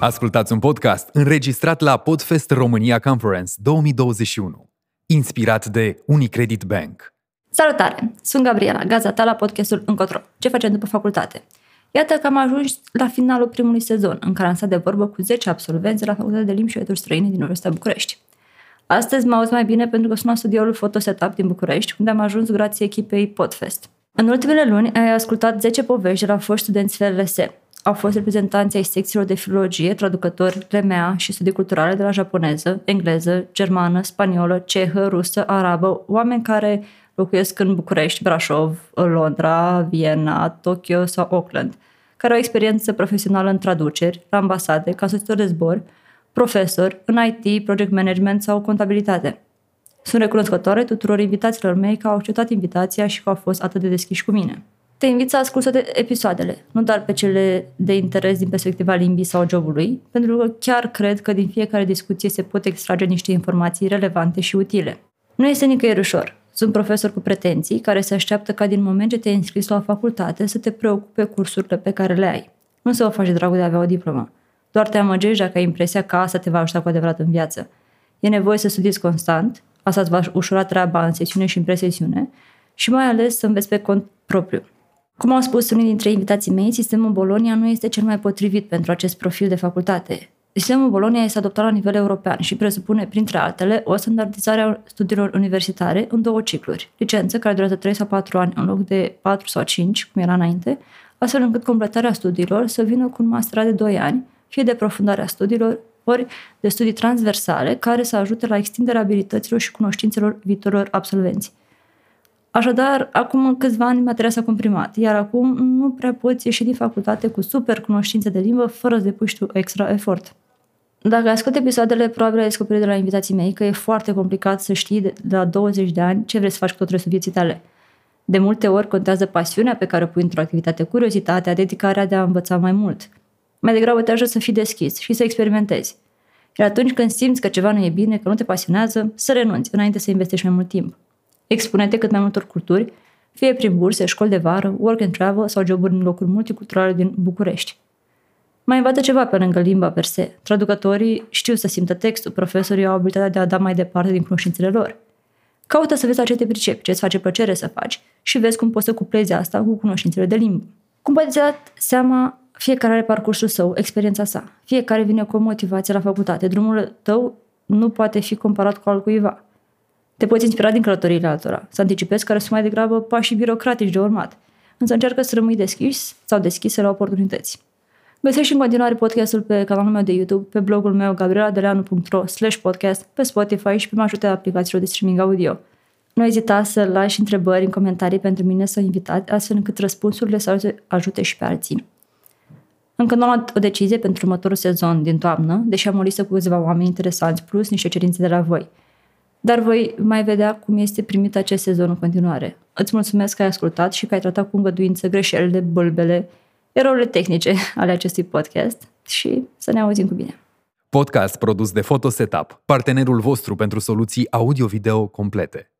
Ascultați un podcast înregistrat la Podfest România Conference 2021, inspirat de Unicredit Bank. Salutare! Sunt Gabriela, gaza ta la podcastul Încotro. Ce facem după facultate? Iată că am ajuns la finalul primului sezon, în care am stat de vorbă cu 10 absolvenți de la Facultatea de Limbi și Leturi Străine din Universitatea București. Astăzi mă aud mai bine pentru că sunt la studioul Fotosetup din București, unde am ajuns grație echipei Podfest. În ultimele luni ai ascultat 10 povești de la foști studenți FLS, au fost reprezentanți ai secțiilor de filologie, traducători, LMA și studii culturale de la japoneză, engleză, germană, spaniolă, cehă, rusă, arabă, oameni care locuiesc în București, Brașov, Londra, Viena, Tokyo sau Auckland, care au experiență profesională în traduceri, la ambasade, ca soțitor de zbor, profesori, în IT, project management sau contabilitate. Sunt recunoscătoare tuturor invitațiilor mei că au acceptat invitația și că au fost atât de deschiși cu mine. Te invit să asculți toate episoadele, nu doar pe cele de interes din perspectiva limbii sau jobului, pentru că chiar cred că din fiecare discuție se pot extrage niște informații relevante și utile. Nu este nicăieri ușor. Sunt profesor cu pretenții care se așteaptă ca din moment ce te-ai înscris la o facultate să te preocupe cursurile pe care le ai. Nu să o faci de dragul de a avea o diplomă. Doar te amăgești dacă ai impresia că asta te va ajuta cu adevărat în viață. E nevoie să studiezi constant, asta îți va ușura treaba în sesiune și în presesiune și mai ales să înveți pe cont propriu. Cum au spus unii dintre invitații mei, sistemul Bolonia nu este cel mai potrivit pentru acest profil de facultate. Sistemul Bolonia este adoptat la nivel european și presupune, printre altele, o standardizare a studiilor universitare în două cicluri. Licență, care durează 3 sau 4 ani în loc de 4 sau 5, cum era înainte, astfel încât completarea studiilor să vină cu un masterat de 2 ani, fie de profundare a studiilor, ori de studii transversale care să ajute la extinderea abilităților și cunoștințelor viitorilor absolvenți. Așadar, acum câțiva ani materia s-a comprimat, iar acum nu prea poți ieși din facultate cu super cunoștințe de limbă fără să depui tu extra efort. Dacă ascult episoadele, probabil ai descoperit de la invitații mei că e foarte complicat să știi de la 20 de ani ce vrei să faci cu tot restul vieții tale. De multe ori contează pasiunea pe care o pui într-o activitate, curiozitatea, dedicarea de a învăța mai mult. Mai degrabă te ajută să fii deschis și să experimentezi. Iar atunci când simți că ceva nu e bine, că nu te pasionează, să renunți înainte să investești mai mult timp. Expune-te cât mai multor culturi, fie prin burse, școli de vară, work and travel sau joburi în locuri multiculturale din București. Mai învață ceva pe lângă limba per se. Traducătorii știu să simtă textul, profesorii au abilitatea de a da mai departe din cunoștințele lor. Caută să vezi la ce te pricepi, ce îți face plăcere să faci și vezi cum poți să cuplezi asta cu cunoștințele de limbă. Cum poți să dat seama, fiecare are parcursul său, experiența sa. Fiecare vine cu o motivație la facultate. Drumul tău nu poate fi comparat cu al cuiva. Te poți inspira din călătoriile altora, să anticipezi care sunt mai degrabă pașii birocratici de urmat, însă încearcă să rămâi deschis sau deschise la oportunități. Găsești în continuare podcastul pe canalul meu de YouTube, pe blogul meu gabrieladeleanu.ro slash podcast, pe Spotify și pe majoritatea aplicațiilor de streaming audio. Nu ezita să lași întrebări în comentarii pentru mine să invitat, astfel încât răspunsurile să ajute și pe alții. Încă nu am luat o decizie pentru următorul sezon din toamnă, deși am o listă cu câțiva oameni interesanți, plus niște cerințe de la voi – dar voi mai vedea cum este primit acest sezon în continuare. Îți mulțumesc că ai ascultat și că ai tratat cu îngăduință greșelile, bălbele, erorile tehnice ale acestui podcast și să ne auzim cu bine. Podcast produs de Photosetup, partenerul vostru pentru soluții audio-video complete.